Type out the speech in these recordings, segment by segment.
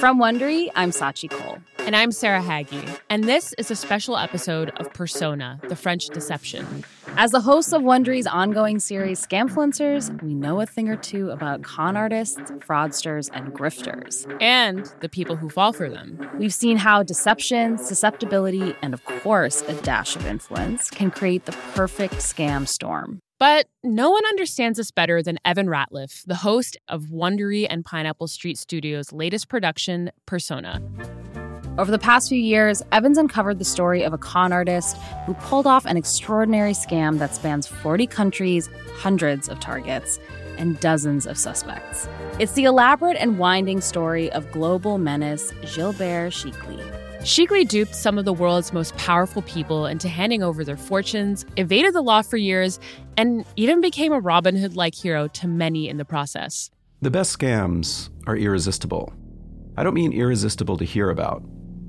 From Wondery, I'm Scaachi Koul. And I'm Sarah Hagi. And this is a special episode of Persona, the French Deception. As the hosts of Wondery's ongoing series, Scamfluencers, we know a thing or two about con artists, fraudsters, and grifters. And the people who fall for them. We've seen how deception, susceptibility, and of course, a dash of influence can create the perfect scam storm. But no one understands this better than Evan Ratliff, the host of Wondery and Pineapple Street Studios' latest production, Persona. Over the past few years, Evans uncovered the story of a con artist who pulled off an extraordinary scam that spans 40 countries, hundreds of targets, and dozens of suspects. It's the elaborate and winding story of global menace Gilbert Chikli. Chikli duped some of the world's most powerful people into handing over their fortunes, evaded the law for years, and even became a Robin Hood like hero to many in the process. The best scams are irresistible. I don't mean irresistible to hear about,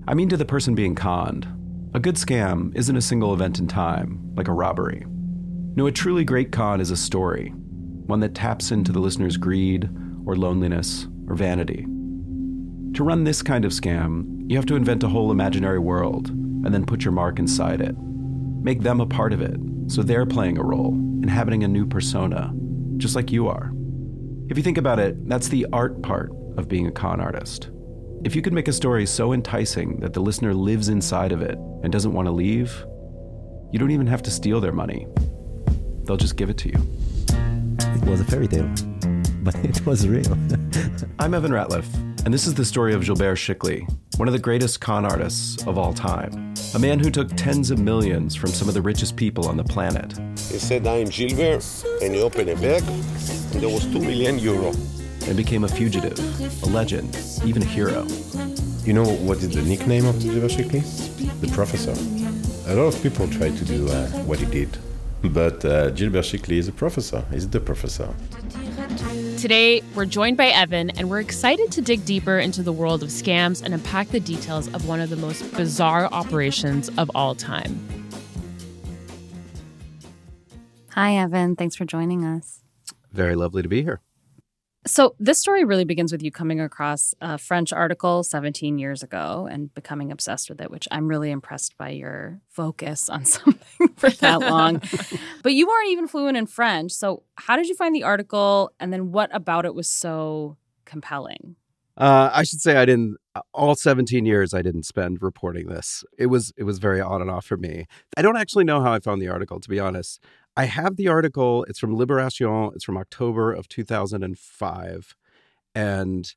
I mean to the person being conned. A good scam isn't a single event in time, like a robbery. No, a truly great con is a story, one that taps into the listener's greed, or loneliness, or vanity. To run this kind of scam, you have to invent a whole imaginary world and then put your mark inside it. Make them a part of it, so they're playing a role, inhabiting a new persona, just like you are. If you think about it, that's the art part of being a con artist. If you can make a story so enticing that the listener lives inside of it and doesn't want to leave, you don't even have to steal their money. They'll just give it to you. It was a fairy tale, but it was real. I'm Evan Ratliff, and this is the story of Gilbert Chikli, one of the greatest con artists of all time. A man who took tens of millions from some of the richest people on the planet. He said, I'm Gilbert, and he opened a bag, and there was two million euro. And became a fugitive, a legend, even a hero. You know what is the nickname of Gilbert Chikli? The Professor. A lot of people try to do uh, what he did, but uh, Gilbert Chikli is a professor. He's the professor. Today, we're joined by Evan, and we're excited to dig deeper into the world of scams and unpack the details of one of the most bizarre operations of all time. Hi, Evan. Thanks for joining us. Very lovely to be here. So, this story really begins with you coming across a French article 17 years ago and becoming obsessed with it, which I'm really impressed by your focus on something for that long. but you weren't even fluent in French. So, how did you find the article? And then, what about it was so compelling? Uh, I should say I didn't. All 17 years I didn't spend reporting this. It was it was very on and off for me. I don't actually know how I found the article, to be honest. I have the article. It's from Liberation. It's from October of 2005. And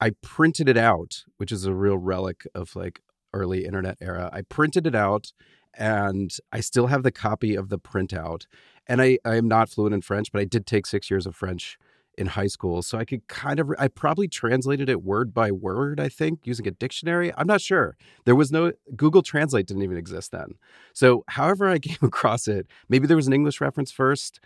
I printed it out, which is a real relic of like early internet era. I printed it out and I still have the copy of the printout. And I, I am not fluent in French, but I did take six years of French in high school. So I could kind of, I probably translated it word by word, I think, using a dictionary. I'm not sure. There was no, Google Translate didn't even exist then. So however I came across it, maybe there was an English reference first.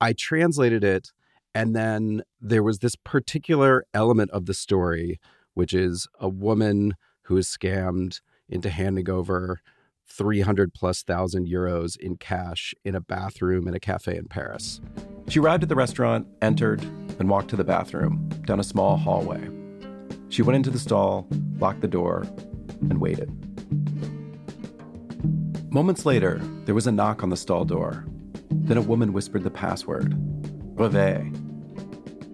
I translated it. And then there was this particular element of the story, which is a woman who is scammed into handing over 300 plus thousand euros in cash in a bathroom in a cafe in Paris. She arrived at the restaurant, entered, and walked to the bathroom down a small hallway. She went into the stall, locked the door, and waited. Moments later, there was a knock on the stall door. Then a woman whispered the password Brevet.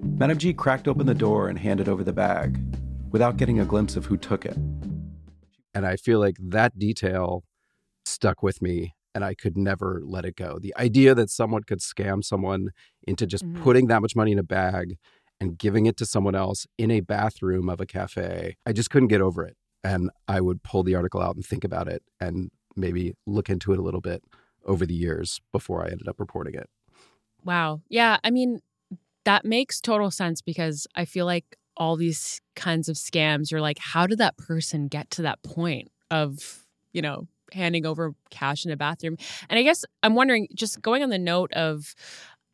Madame G cracked open the door and handed over the bag without getting a glimpse of who took it. And I feel like that detail stuck with me and I could never let it go. The idea that someone could scam someone into just mm-hmm. putting that much money in a bag and giving it to someone else in a bathroom of a cafe, I just couldn't get over it. And I would pull the article out and think about it and maybe look into it a little bit over the years before I ended up reporting it. Wow. Yeah. I mean, that makes total sense because I feel like all these kinds of scams, you're like, how did that person get to that point of, you know, handing over cash in a bathroom. And I guess I'm wondering, just going on the note of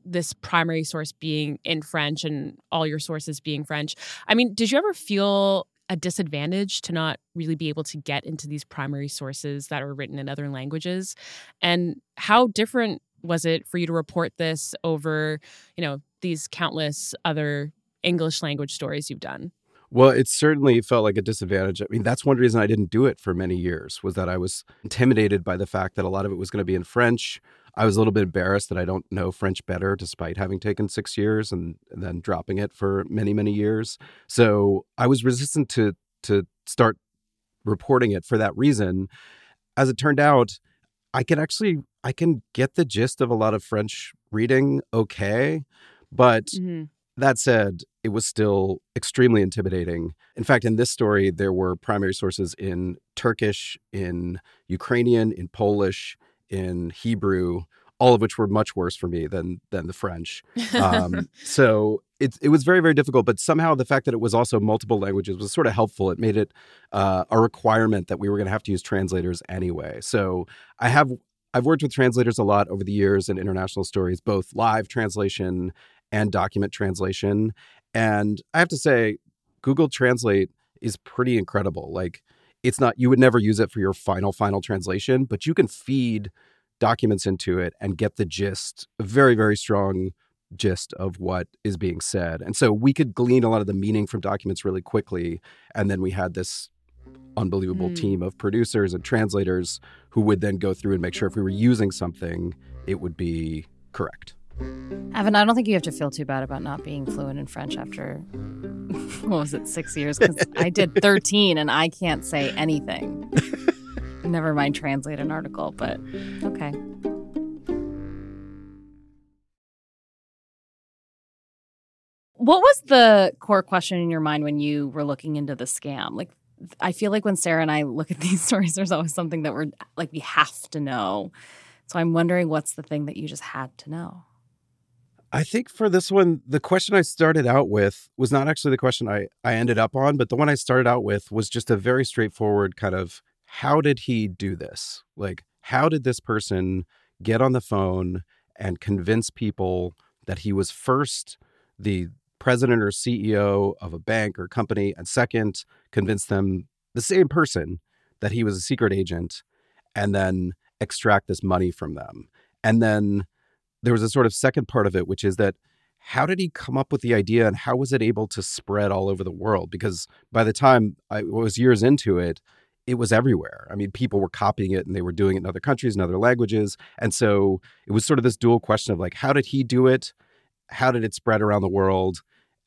this primary source being in French and all your sources being French, I mean, did you ever feel a disadvantage to not really be able to get into these primary sources that are written in other languages? And how different was it for you to report this over, you know, these countless other English language stories you've done? Well, it certainly felt like a disadvantage. I mean, that's one reason I didn't do it for many years was that I was intimidated by the fact that a lot of it was going to be in French. I was a little bit embarrassed that I don't know French better despite having taken 6 years and, and then dropping it for many many years. So, I was resistant to to start reporting it for that reason. As it turned out, I can actually I can get the gist of a lot of French reading okay, but Mhm. That said, it was still extremely intimidating. In fact, in this story, there were primary sources in Turkish, in Ukrainian, in Polish, in Hebrew, all of which were much worse for me than than the French. Um, so it it was very very difficult. But somehow the fact that it was also multiple languages was sort of helpful. It made it uh, a requirement that we were going to have to use translators anyway. So I have I've worked with translators a lot over the years in international stories, both live translation and document translation. And I have to say, Google Translate is pretty incredible. Like, it's not, you would never use it for your final, final translation, but you can feed documents into it and get the gist, a very, very strong gist of what is being said. And so we could glean a lot of the meaning from documents really quickly. And then we had this unbelievable Mm. team of producers and translators who would then go through and make sure if we were using something, it would be correct. Evan, I don't think you have to feel too bad about not being fluent in French after, what was it, six years? Because I did 13 and I can't say anything. Never mind translate an article, but okay. What was the core question in your mind when you were looking into the scam? Like, I feel like when Sarah and I look at these stories, there's always something that we're like, we have to know. So I'm wondering what's the thing that you just had to know? I think for this one, the question I started out with was not actually the question I, I ended up on, but the one I started out with was just a very straightforward kind of how did he do this? Like, how did this person get on the phone and convince people that he was first the president or CEO of a bank or company, and second, convince them the same person that he was a secret agent, and then extract this money from them? And then there was a sort of second part of it, which is that how did he come up with the idea and how was it able to spread all over the world? Because by the time I was years into it, it was everywhere. I mean, people were copying it and they were doing it in other countries and other languages. And so it was sort of this dual question of like, how did he do it? How did it spread around the world?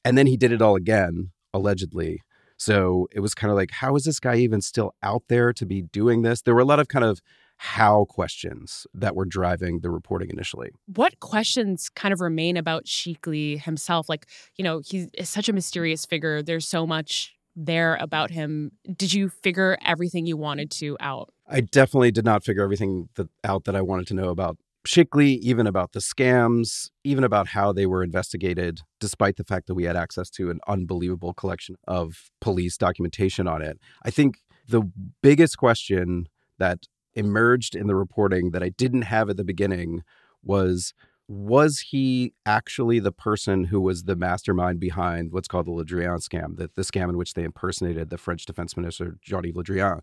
And then he did it all again, allegedly. So it was kind of like, how is this guy even still out there to be doing this? There were a lot of kind of how questions that were driving the reporting initially. what questions kind of remain about Chikli himself? Like, you know, he's such a mysterious figure. There's so much there about him. Did you figure everything you wanted to out? I definitely did not figure everything that, out that I wanted to know about Chikli, even about the scams, even about how they were investigated, despite the fact that we had access to an unbelievable collection of police documentation on it. I think the biggest question that emerged in the reporting that I didn't have at the beginning was was he actually the person who was the mastermind behind what's called the Le Drian scam, the, the scam in which they impersonated the French defense minister, Jean-Yves Le Drian?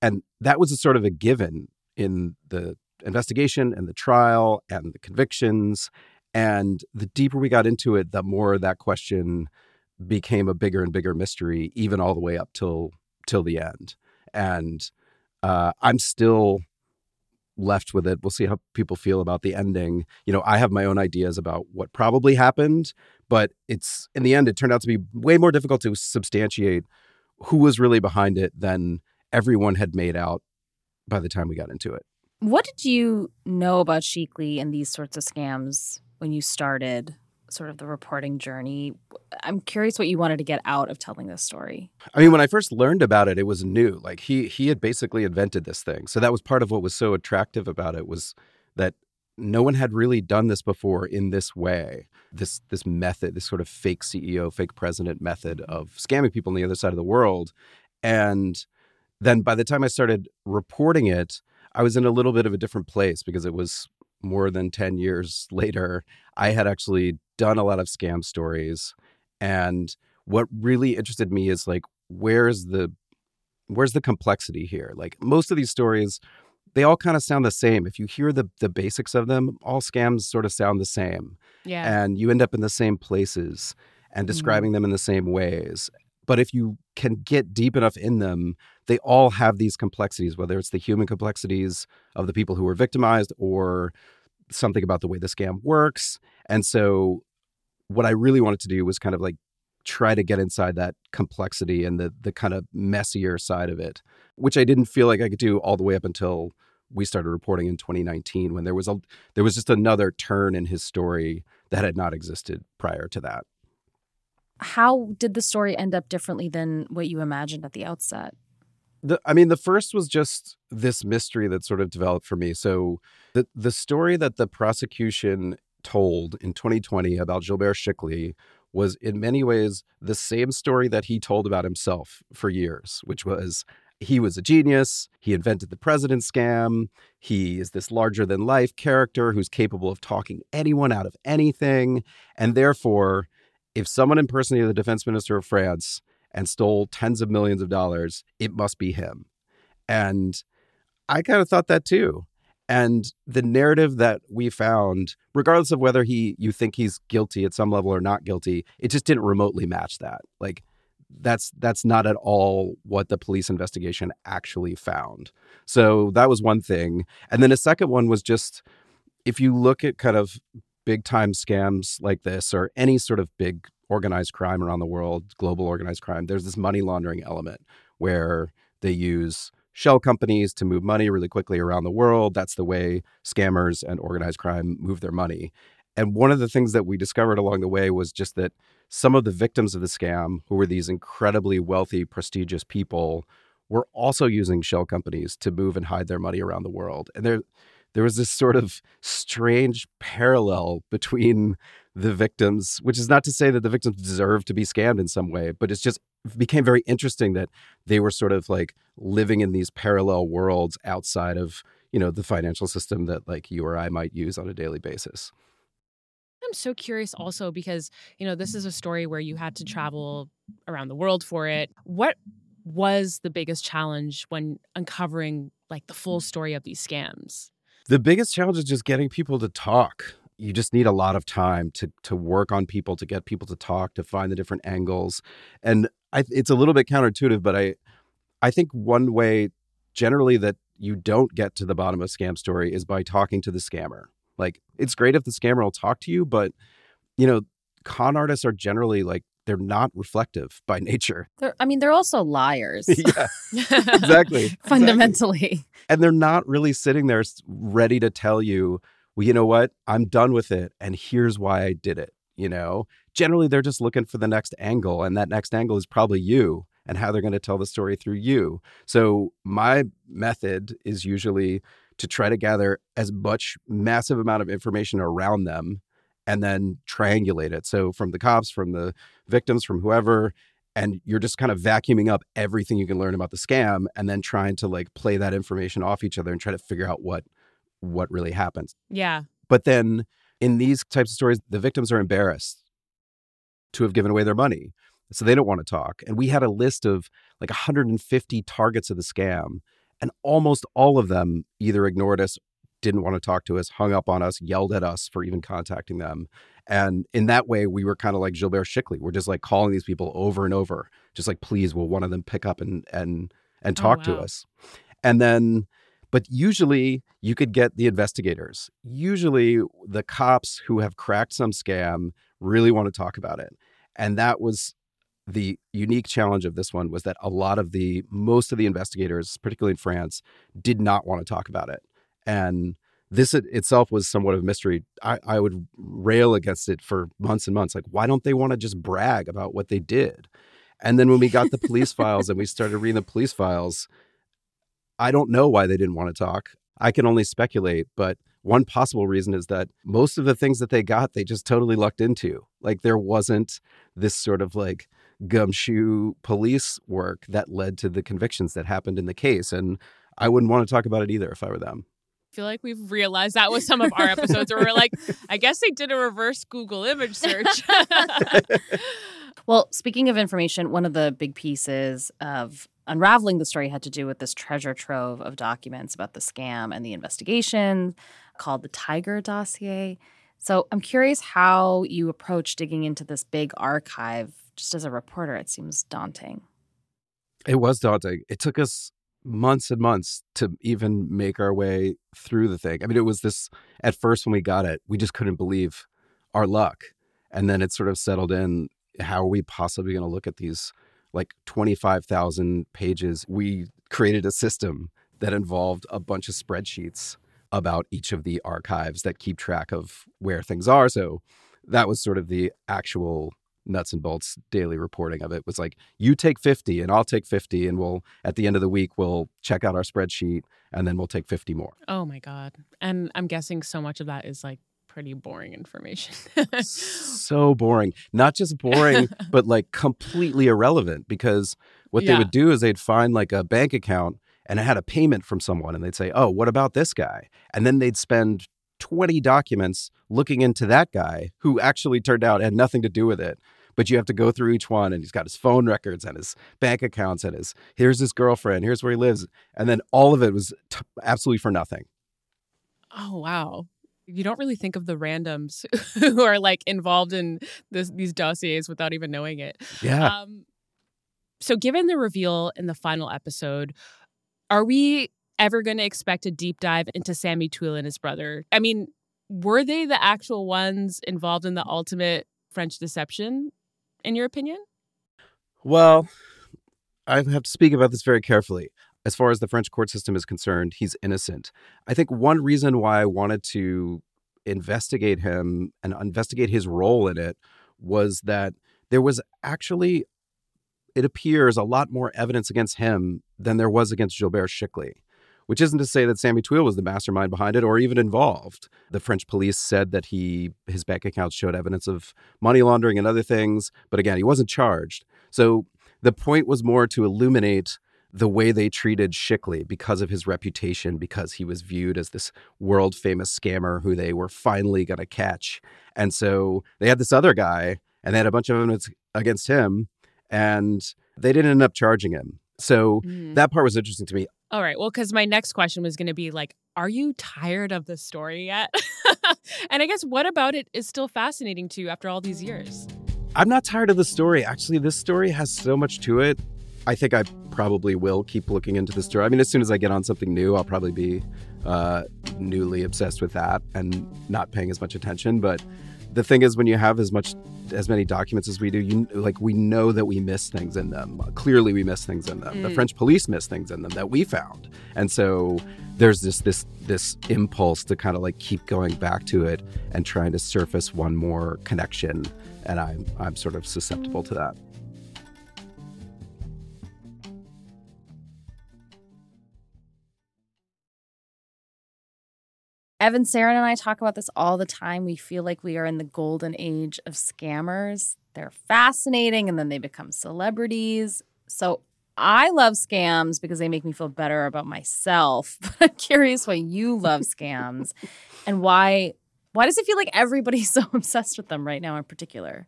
And that was a sort of a given in the investigation and the trial and the convictions. And the deeper we got into it, the more that question became a bigger and bigger mystery, even all the way up till till the end. And uh, I'm still left with it. We'll see how people feel about the ending. You know, I have my own ideas about what probably happened, but it's in the end, it turned out to be way more difficult to substantiate who was really behind it than everyone had made out by the time we got into it. What did you know about Chikli and these sorts of scams when you started sort of the reporting journey? I'm curious what you wanted to get out of telling this story. I mean, when I first learned about it, it was new. Like he he had basically invented this thing. So that was part of what was so attractive about it was that no one had really done this before in this way. This this method, this sort of fake CEO, fake president method of scamming people on the other side of the world. And then by the time I started reporting it, I was in a little bit of a different place because it was more than 10 years later. I had actually done a lot of scam stories and what really interested me is like where's the where's the complexity here like most of these stories they all kind of sound the same if you hear the the basics of them all scams sort of sound the same Yeah. and you end up in the same places and mm-hmm. describing them in the same ways But if you can get deep enough in them, they all have these complexities, whether it's the human complexities of the people who were victimized or something about the way the scam works. And so, what I really wanted to do was kind of like try to get inside that complexity and the the kind of messier side of it, which I didn't feel like I could do all the way up until we started reporting in 2019 when there was a there was just another turn in his story that had not existed prior to that. How did the story end up differently than what you imagined at the outset? The, I mean, the first was just this mystery that sort of developed for me. So the the story that the prosecution told in 2020 about Gilbert Chikli was in many ways the same story that he told about himself for years, which was he was a genius. He invented the president scam. He is this larger than life character who's capable of talking anyone out of anything. And therefore, if someone impersonated the defense minister of France and stole tens of millions of dollars, it must be him. And I kind of thought that too. And the narrative that we found, regardless of whether he you think he's guilty at some level or not guilty, it just didn't remotely match that. Like that's that's not at all what the police investigation actually found. So that was one thing. And then a second one was just if you look at kind of big time scams like this or any sort of big organized crime around the world, global organized crime, there's this money laundering element where they use shell companies to move money really quickly around the world. That's the way scammers and organized crime move their money. And one of the things that we discovered along the way was just that some of the victims of the scam, who were these incredibly wealthy, prestigious people, were also using shell companies to move and hide their money around the world. And there, there was this sort of strange parallel between the victims, which is not to say that the victims deserve to be scammed in some way, but it's just became very interesting that they were sort of like living in these parallel worlds outside of you know the financial system that like you or I might use on a daily basis. I'm so curious also because you know this is a story where you had to travel around the world for it. What was the biggest challenge when uncovering like the full story of these scams? The biggest challenge is just getting people to talk. You just need a lot of time to to work on people to get people to talk to find the different angles. And I, it's a little bit counterintuitive but i i think one way generally that you don't get to the bottom of scam story is by talking to the scammer. Like it's great if the scammer will talk to you but you know con artists are generally like they're not reflective by nature. They're, I mean, they're also liars. yeah, exactly. Fundamentally. Exactly. And they're not really sitting there ready to tell you well, you know what? I'm done with it. And here's why I did it. You know, generally they're just looking for the next angle, and that next angle is probably you and how they're going to tell the story through you. So, my method is usually to try to gather as much massive amount of information around them and then triangulate it. So, from the cops, from the victims, from whoever, and you're just kind of vacuuming up everything you can learn about the scam and then trying to like play that information off each other and try to figure out what what really happens. Yeah. But then in these types of stories, the victims are embarrassed to have given away their money. So they don't want to talk. And we had a list of like 150 targets of the scam, and almost all of them either ignored us, didn't want to talk to us, hung up on us, yelled at us for even contacting them. And in that way, we were kind of like Gilbert Chikli. We're just like calling these people over and over, just like, please, will one of them pick up and and and oh, talk oh, wow. to us? And then but usually you could get the investigators. Usually the cops who have cracked some scam really want to talk about it. And that was the unique challenge of this one was that a lot of the most of the investigators, particularly in France, did not want to talk about it. And this itself was somewhat of a mystery. I, I would rail against it for months and months. Like, why don't they want to just brag about what they did? And then when we got the police files and we started reading the police files, I don't know why they didn't want to talk. I can only speculate, but one possible reason is that most of the things that they got, they just totally lucked into. Like there wasn't this sort of like gumshoe police work that led to the convictions that happened in the case. And I wouldn't want to talk about it either if I were them. I feel like we've realized that with some of our episodes where we're like, I guess they did a reverse Google image search. well, speaking of information, one of the big pieces of unraveling the story had to do with this treasure trove of documents about the scam and the investigation called the Tiger dossier. So I'm curious how you approach digging into this big archive just as a reporter, it seems daunting. It was daunting. It took us months and months to even make our way through the thing. I mean, it was this at first when we got it, we just couldn't believe our luck. And then it sort of settled in. How are we possibly going to look at these like 25,000 pages? We created a system that involved a bunch of spreadsheets about each of the archives that keep track of where things are. So that was sort of the actual nuts and bolts daily reporting of it was like you take 50 and I'll take 50 and we'll at the end of the week we'll check out our spreadsheet and then we'll take 50 more. Oh my god. And I'm guessing so much of that is like pretty boring information. so boring. Not just boring but like completely irrelevant because what yeah. they would do is they'd find like a bank account and it had a payment from someone and they'd say, "Oh, what about this guy?" And then they'd spend 20 documents looking into that guy who actually turned out had nothing to do with it but you have to go through each one and he's got his phone records and his bank accounts and his here's his girlfriend here's where he lives and then all of it was t- absolutely for nothing. Oh wow. You don't really think of the randoms who are like involved in this, these dossiers without even knowing it. Yeah. Um, so given the reveal in the final episode are we ever going to expect a deep dive into sammy tweel and his brother? I mean were they the actual ones involved in the ultimate french deception in your opinion? Well, I have to speak about this very carefully. As far as the French court system is concerned, he's innocent. I think one reason why I wanted to investigate him and investigate his role in it was that there was actually, it appears, a lot more evidence against him than there was against Gilbert Chikli which isn't to say that Sammy Tweel was the mastermind behind it or even involved. The French police said that he his bank accounts showed evidence of money laundering and other things, but again, he wasn't charged. So the point was more to illuminate the way they treated Chikli because of his reputation, because he was viewed as this world famous scammer who they were finally going to catch. And so they had this other guy and they had a bunch of evidence against him and they didn't end up charging him. So mm. that part was interesting to me. All right. Well, because my next question was going to be like, are you tired of the story yet? and I guess what about it is still fascinating to you after all these years? I'm not tired of the story. Actually, this story has so much to it. I think I probably will keep looking into the story. I mean, as soon as I get on something new, I'll probably be uh, newly obsessed with that and not paying as much attention. But the thing is when you have as much as many documents as we do you like we know that we miss things in them. Clearly we miss things in them. Mm. the french police miss things in them that we found. And so there's this this this impulse to kind of like keep going back to it and trying to surface one more connection. And i'm i'm sort of susceptible to that Evan, Sarah, and I talk about this all the time. We feel like we are in the golden age of scammers. They're fascinating and then they become celebrities. So I love scams because they make me feel better about myself. But I'm curious why you love scams and why why does it feel like everybody's so obsessed with them right now in particular?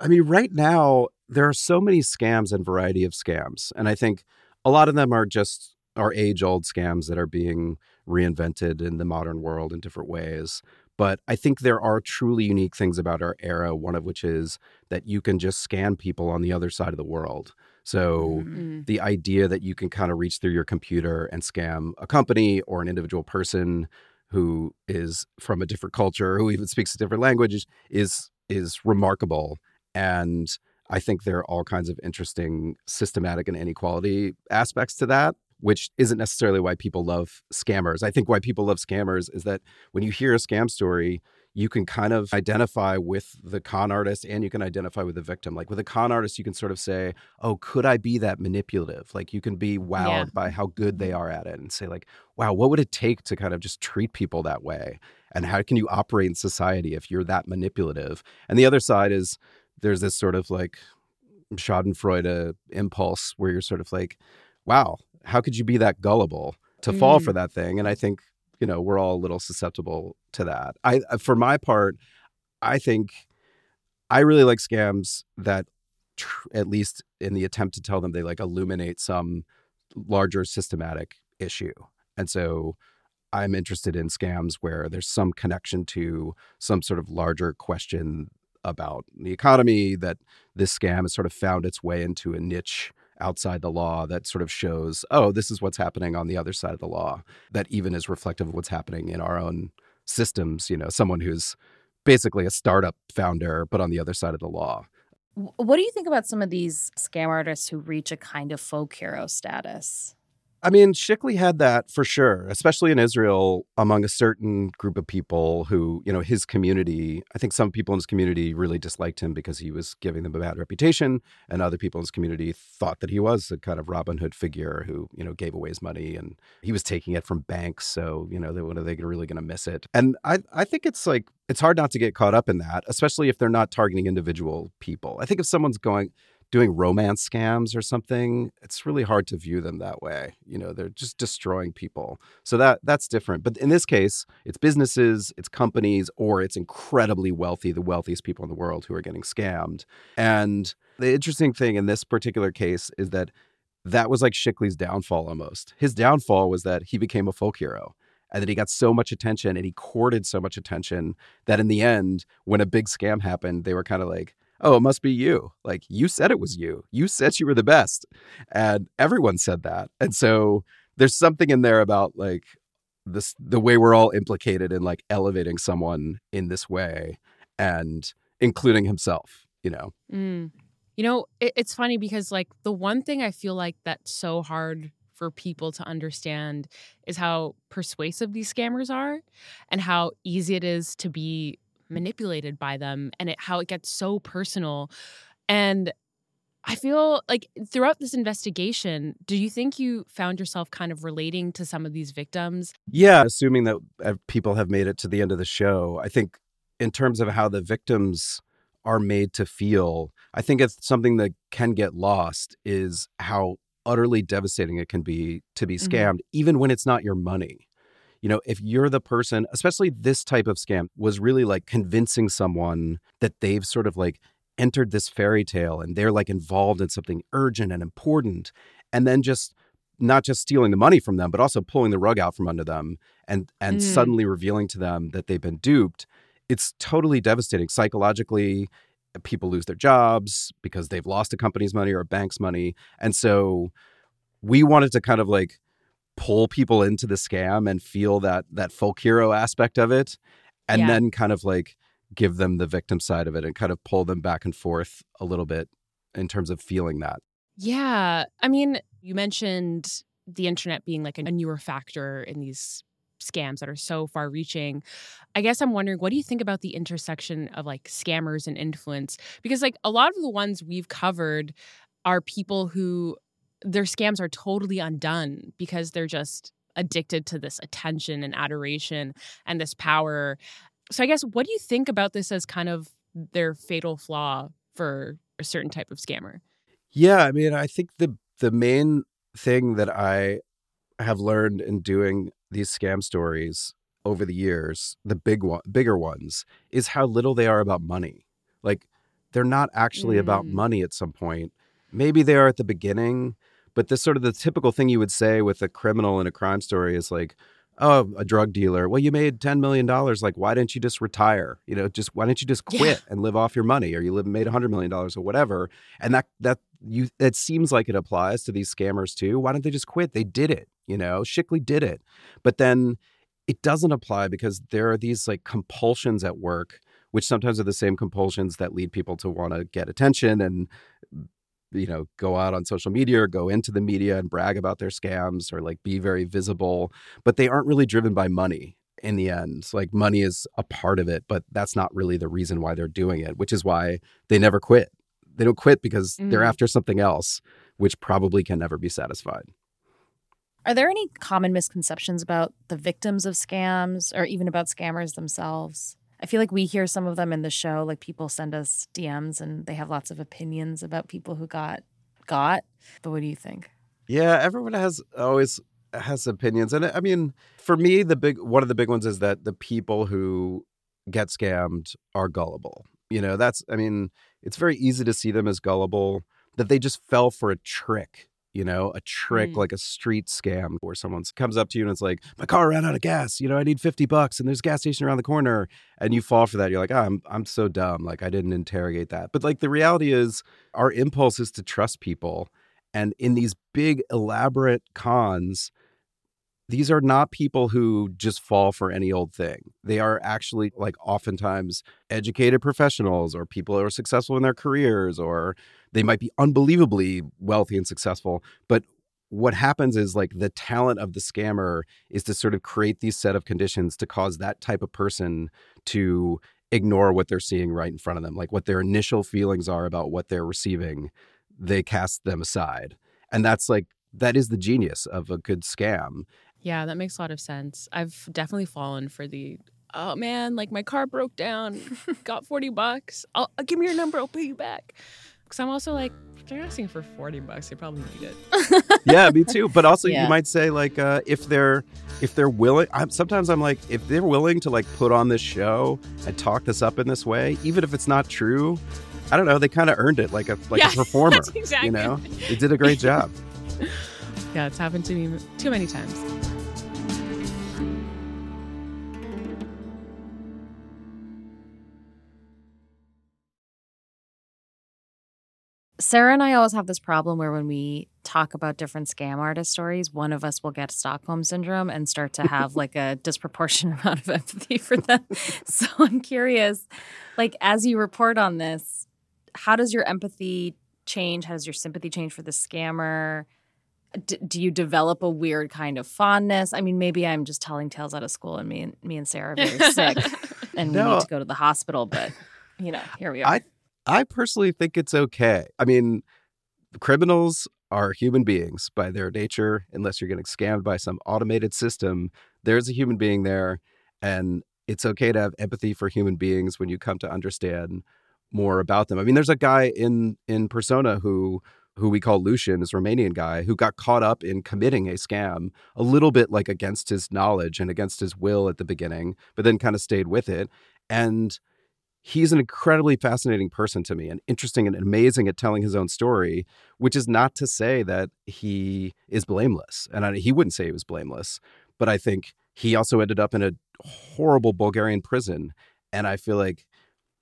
I mean, right now there are so many scams and variety of scams. And I think a lot of them are just are age old scams that are being reinvented in the modern world in different ways. But I think there are truly unique things about our era, one of which is that you can just scan people on the other side of the world. So mm-hmm. the idea that you can kind of reach through your computer and scam a company or an individual person who is from a different culture, who even speaks a different language is is remarkable. And I think there are all kinds of interesting systematic and inequality aspects to that which isn't necessarily why people love scammers. I think why people love scammers is that when you hear a scam story, you can kind of identify with the con artist and you can identify with the victim. Like with a con artist, you can sort of say, Oh, could I be that manipulative? Like you can be wowed yeah. by how good they mm-hmm. are at it and say, like, wow, what would it take to kind of just treat people that way? And how can you operate in society if you're that manipulative? And the other side is there's this sort of like Schadenfreude impulse where you're sort of like, wow, how could you be that gullible to mm. fall for mm. that thing? And I think you know we're all a little susceptible to that. I, uh, for my part, I think I really like scams that, tr- at least in the attempt to tell them, they like illuminate some larger systematic issue. And so I'm interested in scams where there's some connection to some sort of larger question about the economy, that this scam has sort of found its way into a niche outside the law that sort of shows, oh, this is what's happening on the other side of the law, that even is reflective of what's happening in our own systems. You know, someone who's basically a startup founder, but on the other side of the law. What do you think about some of these scam artists who reach a kind of folk hero status? I mean, Chikli had that for sure, especially in Israel among a certain group of people who, you know, his community, I think some people in his community really disliked him because he was giving them a bad reputation. And other people in his community thought that he was a kind of Robin Hood figure who, you know, gave away his money and he was taking it from banks. So, you know, they, what are they really going to miss it? And I, I think it's like, it's hard not to get caught up in that, especially if they're not targeting individual people. I think if someone's going, doing romance scams or something, it's really hard to view them that way. You know, they're just destroying people. So that that's different. But in this case, it's businesses, it's companies, or it's incredibly wealthy, the wealthiest people in the world who are getting scammed. And the interesting thing in this particular case is that that was like Chikli's downfall almost. His downfall was that he became a folk hero and that he got so much attention and he courted so much attention that in the end, when a big scam happened, they were kind of like, oh, it must be you. Like you said it was you. You said you were the best. And everyone said that. And so there's something in there about like this the way we're all implicated in like elevating someone in this way and including himself, you know. Mm. You know, it, it's funny because like the one thing I feel like that's so hard for people to understand is how persuasive these scammers are and how easy it is to be manipulated by them and it, how it gets so personal. And I feel like throughout this investigation, do you think you found yourself kind of relating to some of these victims? Yeah, assuming that people have made it to the end of the show, I think in terms of how the victims are made to feel, I think it's something that can get lost is how utterly devastating it can be to be mm-hmm. scammed, mm-hmm. even when it's not your money you know, if you're the person, especially this type of scam, was really like convincing someone that they've sort of like entered this fairy tale and they're like involved in something urgent and important, and then just not just stealing the money from them, but also pulling the rug out from under them and and mm. suddenly revealing to them that they've been duped. It's totally devastating psychologically. People lose their jobs because they've lost a company's money or a bank's money. And so we wanted to kind of like pull people into the scam and feel that that folk hero aspect of it and yeah. then kind of like give them the victim side of it and kind of pull them back and forth a little bit in terms of feeling that. Yeah. I mean, you mentioned the internet being like a newer factor in these scams that are so far reaching. I guess I'm wondering what do you think about the intersection of like scammers and influence? Because like a lot of the ones we've covered are people who their scams are totally undone because they're just addicted to this attention and adoration and this power. So I guess what do you think about this as kind of their fatal flaw for a certain type of scammer? Yeah, I mean, I think the the main thing that I have learned in doing these scam stories over the years, the big one, bigger ones, is how little they are about money. Like they're not actually mm. about money at some point. Maybe they are at the beginning, but this sort of the typical thing you would say with a criminal in a crime story is like, oh, a drug dealer. Well, you made $10 million. Like, why didn't you just retire? You know, just why didn't you just quit yeah. and live off your money or you live, made $100 million or whatever? And that, that, you, it seems like it applies to these scammers too. Why don't they just quit? They did it, you know, Chikli did it. But then it doesn't apply because there are these like compulsions at work which sometimes are the same compulsions that lead people to want to get attention and you know go out on social media or go into the media and brag about their scams or like be very visible but they aren't really driven by money in the end like money is a part of it but that's not really the reason why they're doing it which is why they never quit. They don't quit because mm. they're after something else which probably can never be satisfied. Are there any common misconceptions about the victims of scams or even about scammers themselves I feel like we hear some of them in the show. Like people send us DMs and they have lots of opinions about people who got got. But what do you think? Yeah, everyone has always has opinions, and I mean, for me, the big one of the big ones is that the people who get scammed are gullible. You know, that's I mean, it's very easy to see them as gullible that they just fell for a trick you know, a trick Mm. like a street scam where someone comes up to you and it's like, my car ran out of gas. You know, I need 50 bucks and there's a gas station around the corner. And you fall for that. You're like, oh, I'm, I'm so dumb. Like, I didn't interrogate that. But like, the reality is, our impulse is to trust people. And in these big, elaborate cons, these are not people who just fall for any old thing. They are actually like oftentimes educated professionals or people who are successful in their careers or they might be unbelievably wealthy and successful. But what happens is like the talent of the scammer is to sort of create these set of conditions to cause that type of person to ignore what they're seeing right in front of them, like what their initial feelings are about what they're receiving, they cast them aside. And that's like, that is the genius of a good scam. Yeah, that makes a lot of sense. I've definitely fallen for the oh man, like my car broke down, got 40 bucks. I'll, I'll give me your number, I'll pay you back. Cuz I'm also like they're asking for 40 bucks, they probably need it. yeah, me too. But also, Yeah. you might say like, uh, if they're if they're willing, I'm, sometimes I'm like, if they're willing to like put on this show and talk this up in this way, even if it's not true, I don't know, they kind of earned it like a like Yeah, a performer. exactly You know, they did a great job. Yeah, it's happened to me too many times. Sarah and I always have this problem where when we talk about different scam artist stories, one of us will get Stockholm syndrome and start to have like a disproportionate amount of empathy for them. So I'm curious, like as you report on this, how does your empathy change? How does your sympathy change for the scammer? D- do you develop a weird kind of fondness? I mean, maybe I'm just telling tales out of school, and me and me and Sarah are very sick, and we need to go to the hospital. But you know, here we are. I I personally think it's okay. I mean, criminals are human beings by their nature, unless you're getting scammed by some automated system. There's a human being there, and it's okay to have empathy for human beings when you come to understand more about them. I mean, there's a guy in in Persona who who we call Lucian, this Romanian guy, who got caught up in committing a scam a little bit like against his knowledge and against his will at the beginning, but then kind of stayed with it. And he's an incredibly fascinating person to me and interesting and amazing at telling his own story, which is not to say that he is blameless. And I, he wouldn't say he was blameless, but I think he also ended up in a horrible Bulgarian prison. And I feel like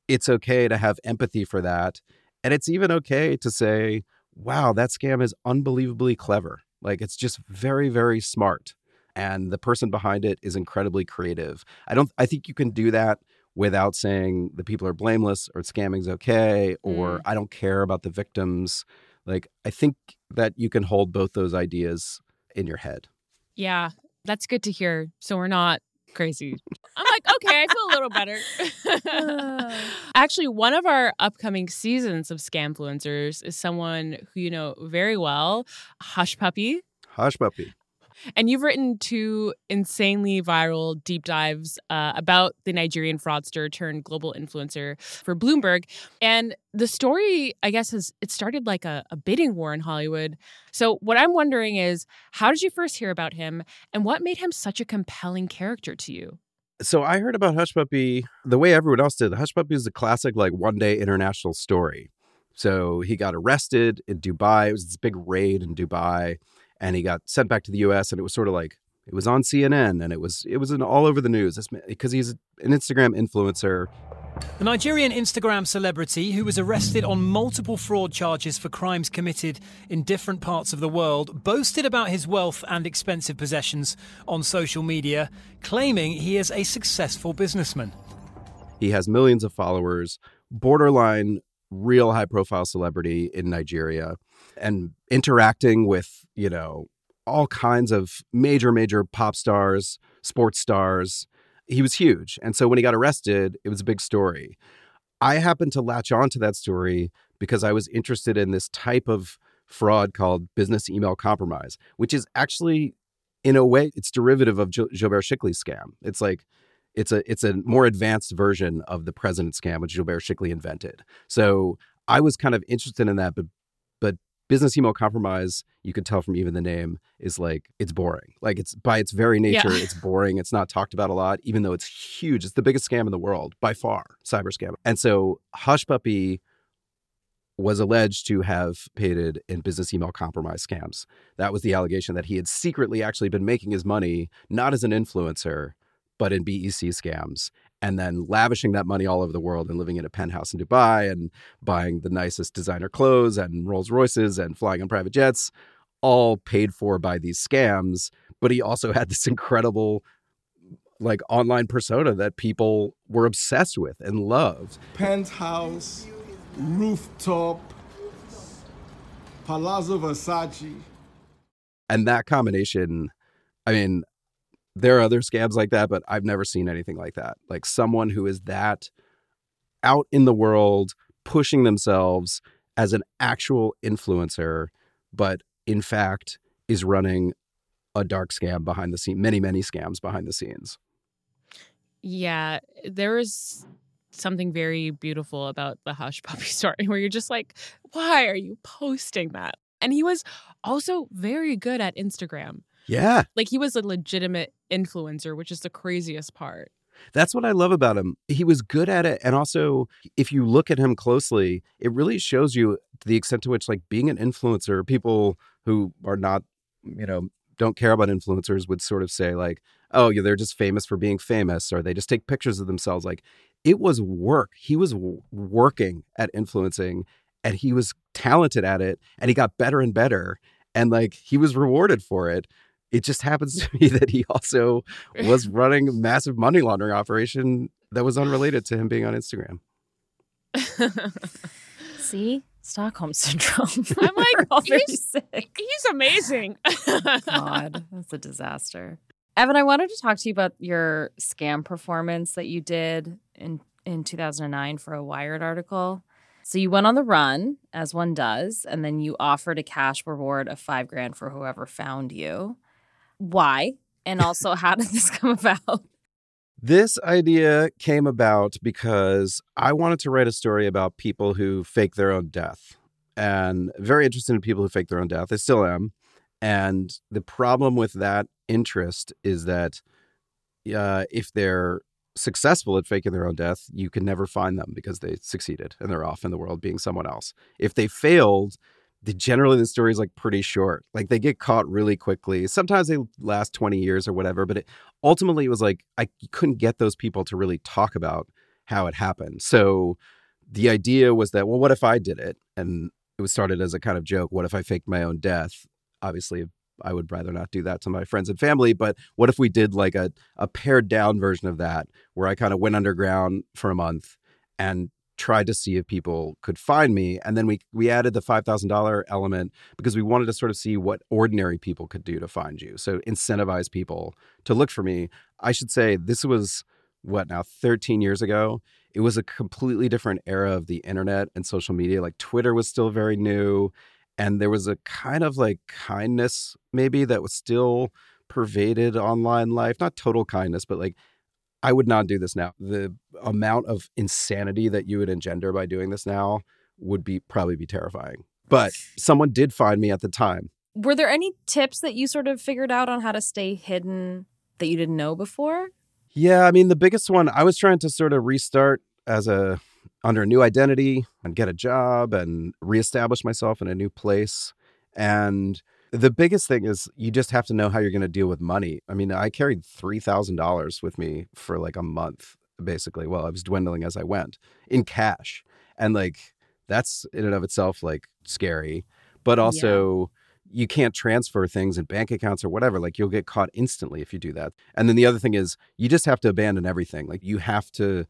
it's okay to have empathy for that. And it's even okay to say, wow, that scam is unbelievably clever. Like it's just very, very smart. And the person behind it is incredibly creative. I don't, I think you can do that without saying the people are blameless or scamming's okay or Mm. I don't care about the victims. Like, I think that you can hold both those ideas in your head. Yeah, that's good to hear. So we're not crazy. I'm like, okay, I feel a little better. Actually, one of our upcoming seasons of Scamfluencers is someone who you know very well, Hushpuppi. Hush puppy. And you've written two insanely viral deep dives uh, about the Nigerian fraudster turned global influencer for Bloomberg. And the story, I guess, has it started like a, a bidding war in Hollywood. So what I'm wondering is, how did you first hear about him, and what made him such a compelling character to you? So I heard about Hushpuppi the way everyone else did. Hushpuppi is a classic, like one day international story. So he got arrested in Dubai. It was this big raid in Dubai, and he got sent back to the U.S. And it was sort of like it was on CNN, and it was it was in all over the news because he's an Instagram influencer. The Nigerian Instagram celebrity, who was arrested on multiple fraud charges for crimes committed in different parts of the world, boasted about his wealth and expensive possessions on social media, claiming he is a successful businessman. He has millions of followers, borderline real high profile celebrity in Nigeria, and interacting with, you know, all kinds of major, major pop stars, sports stars. He was huge. And so when he got arrested, it was a big story. I happened to latch on to that story because I was interested in this type of fraud called business email compromise, which is actually, in a way, it's derivative of Gil- Gilbert Chikli's scam. It's like, it's a it's a more advanced version of the president scam, which Gilbert Chikli invented. So I was kind of interested in that, but but business email compromise, you could tell from even the name, is like it's boring. Like it's by its very nature, Yeah. it's boring. It's not talked about a lot, even though it's huge. It's the biggest scam in the world by far, cyber scam. And so Hushpuppi was alleged to have participated in business email compromise scams. That was the allegation that he had secretly actually been making his money not as an influencer, but in BEC scams, and then lavishing that money all over the world and living in a penthouse in Dubai and buying the nicest designer clothes and Rolls Royces and flying on private jets, all paid for by these scams. But he also had this incredible like online persona that people were obsessed with and loved. Penthouse, rooftop, Palazzo Versace. And that combination, I mean, there are other scams like that, but I've never seen anything like that. Like someone who is that out in the world, pushing themselves as an actual influencer, but in fact is running a dark scam behind the scene, many, many scams behind the scenes. Yeah, there is something very beautiful about the Hushpuppi story where you're just like, why are you posting that? And he was also very good at Instagram. Yeah. Like he was a legitimate influencer, which is the craziest part. That's what I love about him. He was good at it. And also, if you look at him closely, it really shows you the extent to which, like, being an influencer, people who are not, you know, don't care about influencers would sort of say, like, oh, yeah, they're just famous for being famous, or they just take pictures of themselves. Like, it was work. He was w- working at influencing and he was talented at it and he got better and better. And like, he was rewarded for it it just happens to be that he also was running a massive money laundering operation that was unrelated to him being on Instagram. See? Stockholm syndrome. I'm like, oh, he's- He's amazing. God, that's a disaster. Evan, I wanted to talk to you about your scam performance that you did in in 2009 for a Wired article. So you went on the run, as one does, and then you offered a cash reward of five grand for whoever found you. Why? And also, how did this come about? This idea came about because I wanted to write a story about people who fake their own death. And very interested in people who fake their own death. I still am. And the problem with that interest is that uh, if they're successful at faking their own death, you can never find them because they succeeded and they're off in the world being someone else. If they failed, the, generally the story is like pretty short. Like they get caught really quickly. Sometimes they last 20 years or whatever, but it, ultimately it was like I couldn't get those people to really talk about how it happened. So the idea was that, well, what if I did it? And it was started as a kind of joke. What if I faked my own death? Obviously, I would rather not do that to my friends and family. But what if we did like a, a pared down version of that where I kind of went underground for a month and tried to see if people could find me. And then we we added the five thousand dollar element because we wanted to sort of see what ordinary people could do to find you. So incentivize people to look for me. I should say this was what now 13 years ago. It was a completely different era of the internet and social media. Like Twitter was still very new. And there was a kind of like kindness, maybe, that was still pervaded online life. Not total kindness, but like I would not do this now. The amount of insanity that you would engender by doing this now would be probably be terrifying. But someone did find me at the time. Were there any tips that you sort of figured out on how to stay hidden that you didn't know before? Yeah, I mean the biggest one I was trying to sort of restart as a under a new identity and get a job and reestablish myself in a new place. And the biggest thing is you just have to know how you're going to deal with money. I mean, I carried $3,000 with me for like a month, basically. Well, I was dwindling as I went in cash. And like, that's in and of itself like scary. But also, you can't transfer things in bank accounts or whatever. Like, you'll get caught instantly if you do that. And then the other thing is, you just have to abandon everything. Like, you have to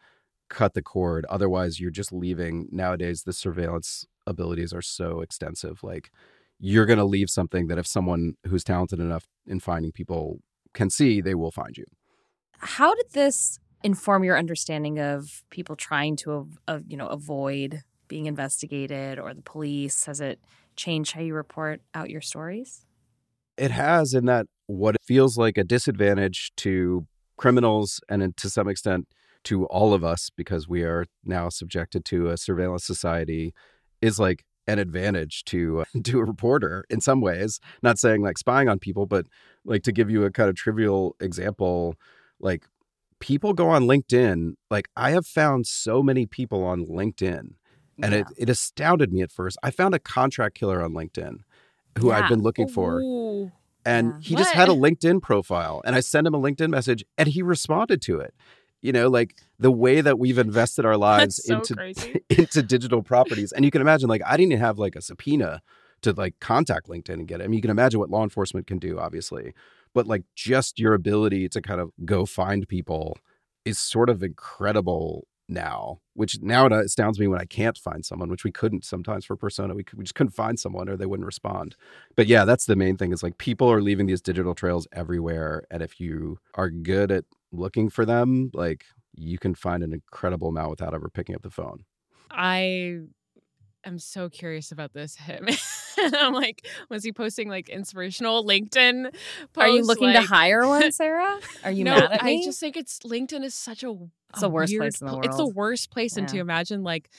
cut the cord. Otherwise, you're just leaving. Nowadays, the surveillance abilities are so extensive. Like, you're going to leave something that if someone who's talented enough in finding people can see, they will find you. How did this inform your understanding of people trying to, uh, you know, avoid being investigated or the police? Has it changed how you report out your stories? It has in that what it feels like a disadvantage to criminals and to some extent to all of us because we are now subjected to a surveillance society is like an advantage to uh, to a reporter in some ways not saying like spying on people but like to give you a kind of trivial example like people go on linkedin like i have found so many people on linkedin And it, it astounded me at first. I found a contract killer on LinkedIn who I'd Yeah. been looking for. And Yeah. he just had a LinkedIn profile. And I sent him a LinkedIn message and he responded to it. You know, like the way that we've invested our lives so into into digital properties. And you can imagine, like, I didn't even have like a subpoena to like contact LinkedIn and get it. I mean, you can imagine what law enforcement can do, obviously, but like just your ability to kind of go find people is sort of incredible now, which now it uh, astounds me when I can't find someone, which we couldn't sometimes for Persona. We, could, we just couldn't find someone or they wouldn't respond. But yeah, that's the main thing is like people are leaving these digital trails everywhere. And if you are good at looking for them, like you can find an incredible amount without ever picking up the phone. I am so curious about this him. I'm like, was he posting like inspirational LinkedIn posts? Are you looking to hire one, Sarah? Are you no, mad at me? I just think it's LinkedIn is such a It's the worst weird place in the pl- It's the worst place, and to imagine like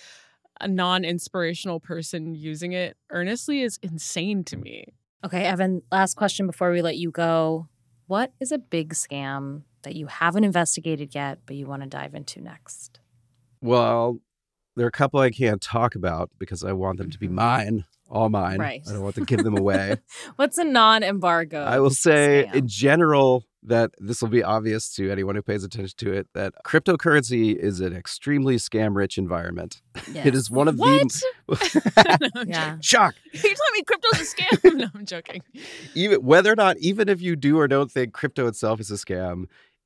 a non-inspirational person using it earnestly is insane to me. Okay, Evan, last question before we let you go. What is a big scam that you haven't investigated yet, but you want to dive into next? Well, there are a couple I can't talk about because I want them to be mm-hmm. mine, all mine. Right. I don't want to give them away. What's a non embargo? I will say, scam? in general, that this will be obvious to anyone who pays attention to it that cryptocurrency is an extremely scam rich environment. It is one of What? the No, Yeah. shock. You're telling me crypto's a scam? no, I'm joking. Even whether or not, even if you do or don't think crypto itself is a scam,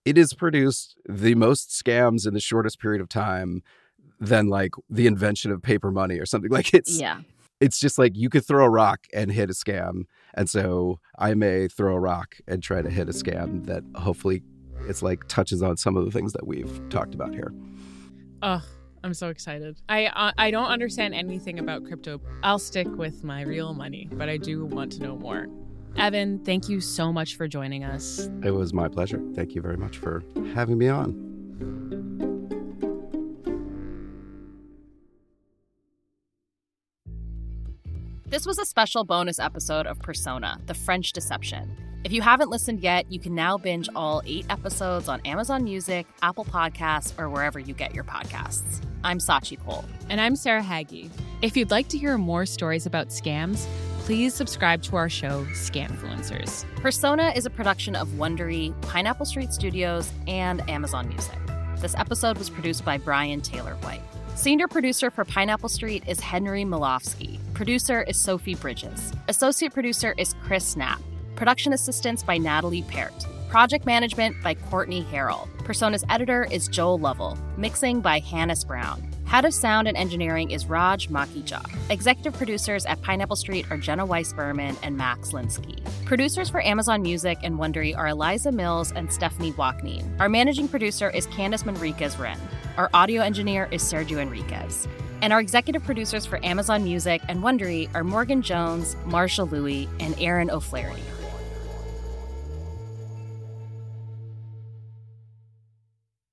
it has produced the most scams in the shortest period of time than like the invention of paper money or something. Like it's Yeah. it's just like you could throw a rock and hit a scam. And so I may throw a rock and try to hit a scam that hopefully it's like touches on some of the things that we've talked about here. Oh, I'm so excited. I uh, I don't understand anything about crypto. I'll stick with my real money, but I do want to know more. Evan, thank you so much for joining us. It was my pleasure. Thank you very much for having me on. This was a special bonus episode of Persona, The French Deception. If you haven't listened yet, you can now binge all eight episodes on Amazon Music, Apple Podcasts, or wherever you get your podcasts. I'm Scaachi Koul. And I'm Sarah Hagi. If you'd like to hear more stories about scams, please subscribe to our show, Scamfluencers. Persona is a production of Wondery, Pineapple Street Studios, and Amazon Music. This episode was produced by Brian Taylor White. Senior producer for Pineapple Street is Henry Molofsky. Producer is Sophie Bridges. Associate producer is Chris Snap. Production assistance by Natalie Pert. Project management by Courtney Harrell. Persona's editor is Joel Lovell. Mixing by Hannes Brown. Head of sound and engineering is Raj Makhija. Executive producers at Pineapple Street are Jenna Weiss Berman and Max Linsky. Producers for Amazon Music and Wondery are Eliza Mills and Stephanie Walkneen. Our managing producer is Candice Manriquez Wren. Our audio engineer is Sergio Enriquez. And our executive producers for Amazon Music and Wondery are Morgan Jones, Marshall Louis, and Aaron O'Flaherty.